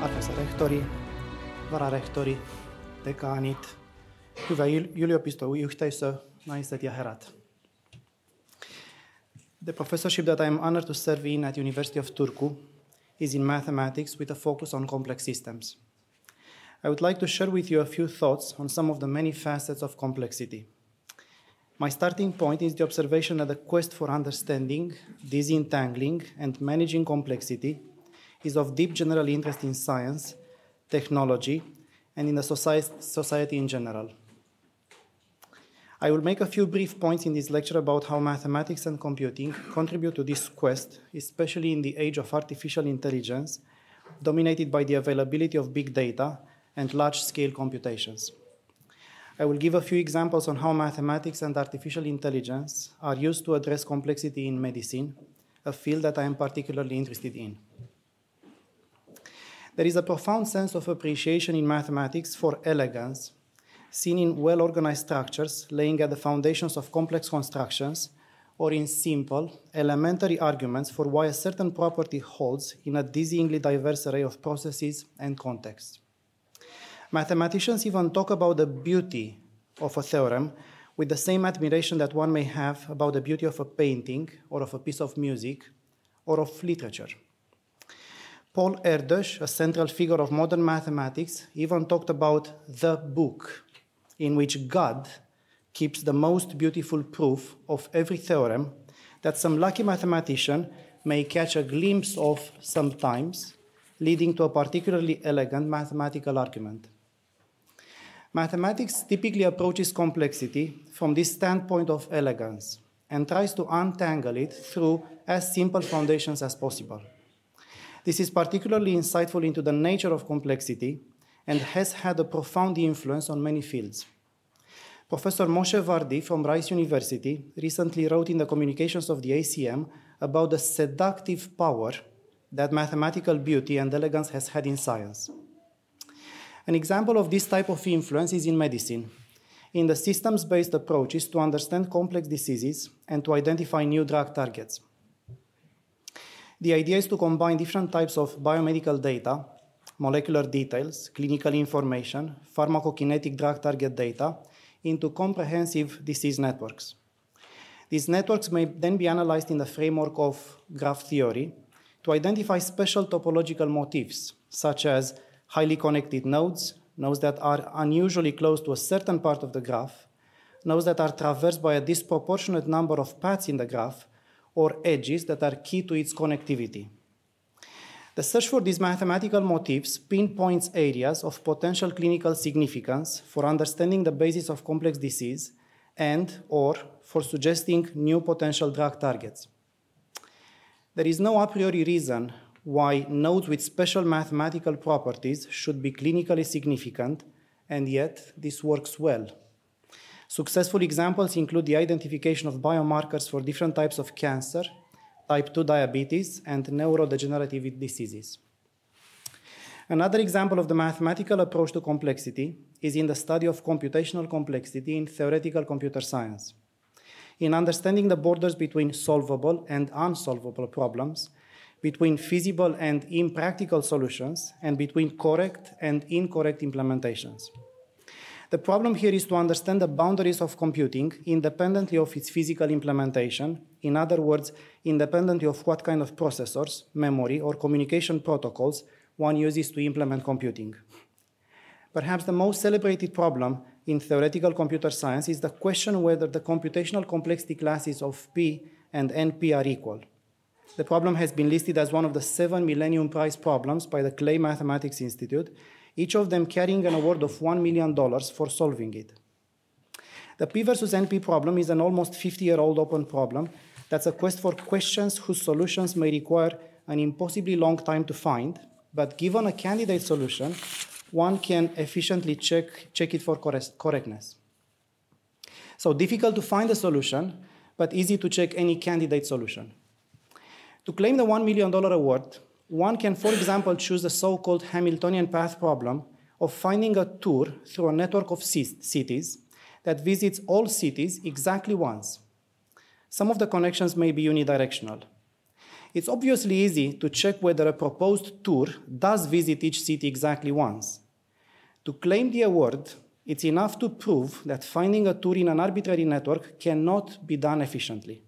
rehtori, vararehtori, ja. The professorship that I am honored to serve in at University of Turku is in mathematics with a focus on complex systems. I would like to share with you a few thoughts on some of the many facets of complexity. My starting point is the observation that the quest for understanding, disentangling, and managing complexity is of deep general interest in science, technology, and in the society in general. I will make a few brief points in this lecture about how mathematics and computing contribute to this quest, especially in the age of artificial intelligence, dominated by the availability of big data and large scale computations. I will give a few examples on how mathematics and artificial intelligence are used to address complexity in medicine, a field that I am particularly interested in. There is a profound sense of appreciation in mathematics for elegance seen in well organized structures laying at the foundations of complex constructions, or in simple, elementary arguments for why a certain property holds in a dizzyingly diverse array of processes and contexts. Mathematicians even talk about the beauty of a theorem with the same admiration that one may have about the beauty of a painting or of a piece of music or of literature. Paul Erdős, a central figure of modern mathematics, even talked about the book in which God keeps the most beautiful proof of every theorem that some lucky mathematician may catch a glimpse of sometimes, leading to a particularly elegant mathematical argument. Mathematics typically approaches complexity from this standpoint of elegance and tries to untangle it through as simple foundations as possible. This is particularly insightful into the nature of complexity and has had a profound influence on many fields. Professor Moshe Vardi from Rice University recently wrote in the Communications of the ACM about the seductive power that mathematical beauty and elegance has had in science. An example of this type of influence is in medicine, in the systems based approaches to understand complex diseases and to identify new drug targets. The idea is to combine different types of biomedical data, molecular details, clinical information, pharmacokinetic drug target data, into comprehensive disease networks. These networks may then be analyzed in the framework of graph theory to identify special topological motifs, such as highly connected nodes, nodes that are unusually close to a certain part of the graph, nodes that are traversed by a disproportionate number of paths in the graph, or edges that are key to its connectivity. The search for these mathematical motifs pinpoints areas of potential clinical significance for understanding the basis of complex disease and or for suggesting new potential drug targets. There is no a priori reason why nodes with special mathematical properties should be clinically significant, and yet this works well. Successful examples include the identification of biomarkers for different types of cancer type 2 diabetes, and neurodegenerative diseases. Another example of the mathematical approach to complexity is in the study of computational complexity in theoretical computer science. In understanding the borders between solvable and unsolvable problems, between feasible and impractical solutions, and between correct and incorrect implementations. The problem here is to understand the boundaries of computing independently of its physical implementation, in other words, independently of what kind of processors, memory, or communication protocols one uses to implement computing. Perhaps the most celebrated problem in theoretical computer science is the question whether the computational complexity classes of P and NP are equal. The problem has been listed as one of the seven Millennium Prize problems by the Clay Mathematics Institute each of them carrying an award of $1 million for solving it. The P versus NP problem is an almost 50 year old open problem that's a quest for questions whose solutions may require an impossibly long time to find, but given a candidate solution, one can efficiently check, check it for correctness. So difficult to find a solution, but easy to check any candidate solution. To claim the $1 million award, one can, for example, choose the so-called Hamiltonian path problem of finding a tour through a network of cities that visits all cities exactly once. Some of the connections may be unidirectional. It's obviously easy to check whether a proposed tour does visit each city exactly once. To claim the award, it's enough to prove that finding a tour in an arbitrary network cannot be done efficiently.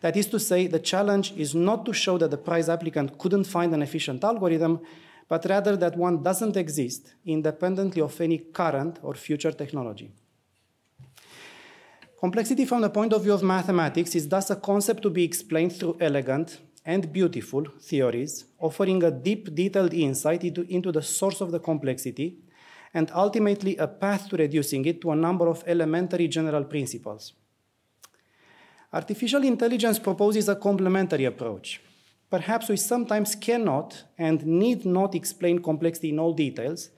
That is to say, the challenge is not to show that the prize applicant couldn't find an efficient algorithm, but rather that one doesn't exist independently of any current or future technology. Complexity from the point of view of mathematics is thus a concept to be explained through elegant and beautiful theories, offering a deep, detailed insight into, into the source of the complexity and ultimately a path to reducing it to a number of elementary general principles. Artificial intelligence proposes a complementary approach. Perhaps we sometimes cannot and need not explain complexity in all details,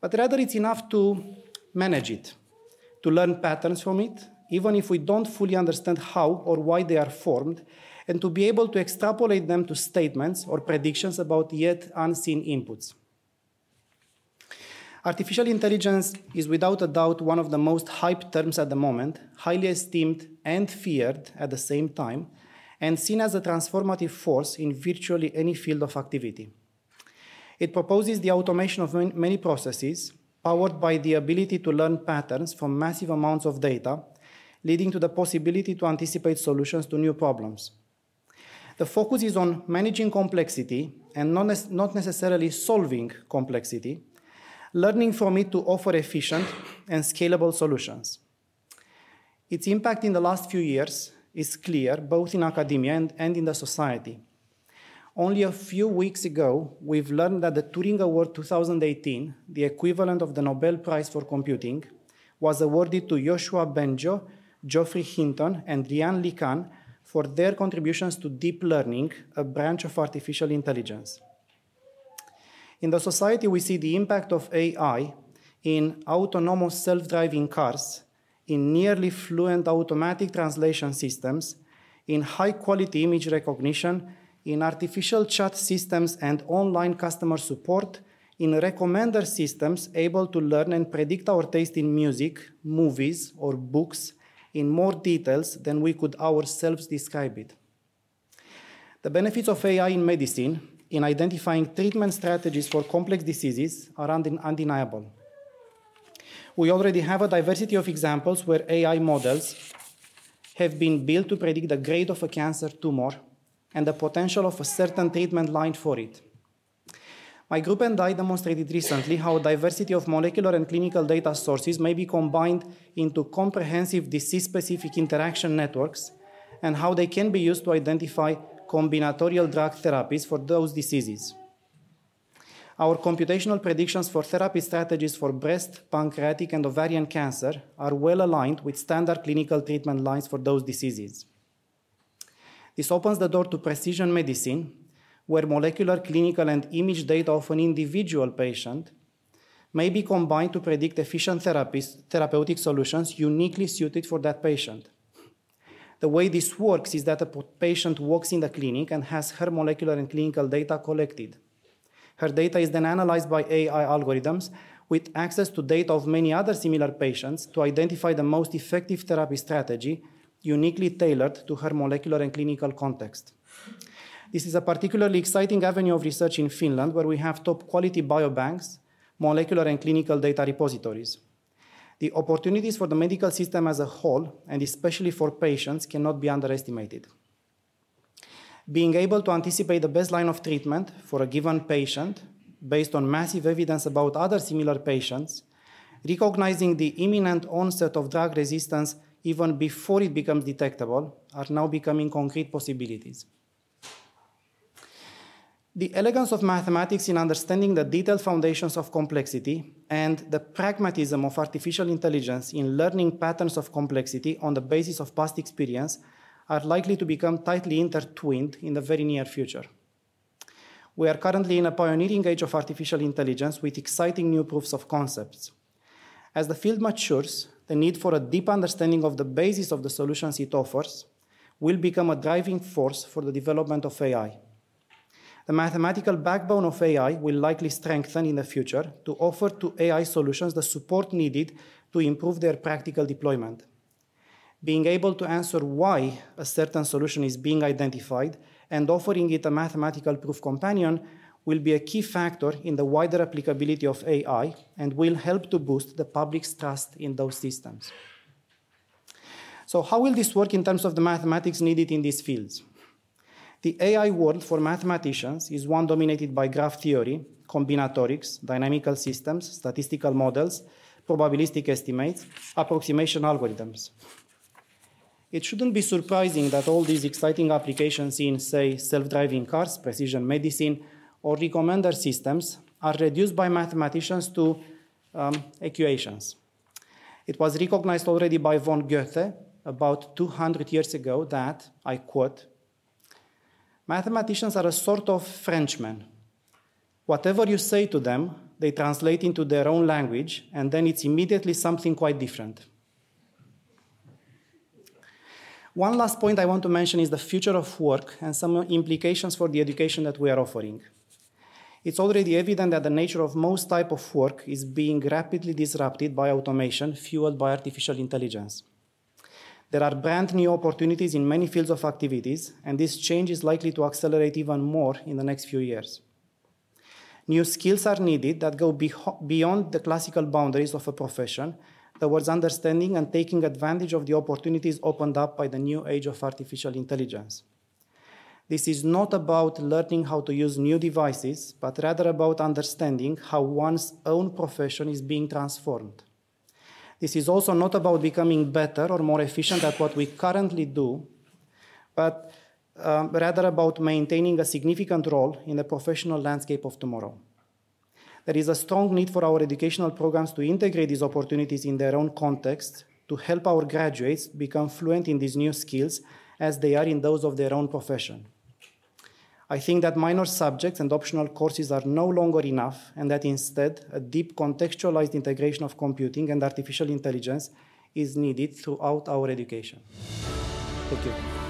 but rather it's enough to manage it, to learn patterns from it, even if we don't fully understand how or why they are formed, and to be able to extrapolate them to statements or predictions about yet unseen inputs. Artificial intelligence is without a doubt one of the most hyped terms at the moment, highly esteemed and feared at the same time, and seen as a transformative force in virtually any field of activity. It proposes the automation of many processes, powered by the ability to learn patterns from massive amounts of data, leading to the possibility to anticipate solutions to new problems. The focus is on managing complexity and not, necessarily solving complexity, learning from it to offer efficient and scalable solutions. Its impact in the last few years is clear, both in academia and, and in the society. Only a few weeks ago, we've learned that the Turing Award 2018, the equivalent of the Nobel Prize for Computing, was awarded to Yoshua Bengio, Geoffrey Hinton, and Yann LeCun for their contributions to deep learning, a branch of artificial intelligence. In the society, we see the impact of AI in autonomous self driving cars, in nearly fluent automatic translation systems, in high quality image recognition, in artificial chat systems and online customer support, in recommender systems able to learn and predict our taste in music, movies, or books in more details than we could ourselves describe it. The benefits of AI in medicine in identifying treatment strategies for complex diseases are undeniable. We already have a diversity of examples where AI models have been built to predict the grade of a cancer tumor and the potential of a certain treatment line for it. My group and I demonstrated recently how a diversity of molecular and clinical data sources may be combined into comprehensive disease specific interaction networks and how they can be used to identify combinatorial drug therapies for those diseases. Our computational predictions for therapy strategies for breast, pancreatic, and ovarian cancer are well aligned with standard clinical treatment lines for those diseases. This opens the door to precision medicine, where molecular, clinical, and image data of an individual patient may be combined to predict efficient therapies, therapeutic solutions uniquely suited for that patient. The way this works is that a patient walks in the clinic and has her molecular and clinical data collected. Her data is then analyzed by AI algorithms with access to data of many other similar patients to identify the most effective therapy strategy uniquely tailored to her molecular and clinical context. This is a particularly exciting avenue of research in Finland where we have top quality biobanks, molecular and clinical data repositories. The opportunities for the medical system as a whole, and especially for patients, cannot be underestimated. Being able to anticipate the best line of treatment for a given patient based on massive evidence about other similar patients, recognizing the imminent onset of drug resistance even before it becomes detectable, are now becoming concrete possibilities. The elegance of mathematics in understanding the detailed foundations of complexity and the pragmatism of artificial intelligence in learning patterns of complexity on the basis of past experience are likely to become tightly intertwined in the very near future. We are currently in a pioneering age of artificial intelligence with exciting new proofs of concepts. As the field matures, the need for a deep understanding of the basis of the solutions it offers will become a driving force for the development of AI. The mathematical backbone of AI will likely strengthen in the future to offer to AI solutions the support needed to improve their practical deployment. Being able to answer why a certain solution is being identified and offering it a mathematical proof companion will be a key factor in the wider applicability of AI and will help to boost the public's trust in those systems. So, how will this work in terms of the mathematics needed in these fields? The AI world for mathematicians is one dominated by graph theory, combinatorics, dynamical systems, statistical models, probabilistic estimates, approximation algorithms. It shouldn't be surprising that all these exciting applications in, say, self driving cars, precision medicine, or recommender systems are reduced by mathematicians to um, equations. It was recognized already by von Goethe about 200 years ago that, I quote, mathematicians are a sort of Frenchmen. Whatever you say to them, they translate into their own language, and then it's immediately something quite different. One last point I want to mention is the future of work and some implications for the education that we are offering it's already evident that the nature of most type of work is being rapidly disrupted by automation fueled by artificial intelligence. There are brand new opportunities in many fields of activities, and this change is likely to accelerate even more in the next few years. New skills are needed that go beyond the classical boundaries of a profession towards understanding and taking advantage of the opportunities opened up by the new age of artificial intelligence. This is not about learning how to use new devices, but rather about understanding how one's own profession is being transformed. This is also not about becoming better or more efficient at what we currently do, but um, rather about maintaining a significant role in the professional landscape of tomorrow. There is a strong need for our educational programs to integrate these opportunities in their own context to help our graduates become fluent in these new skills as they are in those of their own profession. I think that minor subjects and optional courses are no longer enough, and that instead, a deep contextualized integration of computing and artificial intelligence is needed throughout our education. Thank you.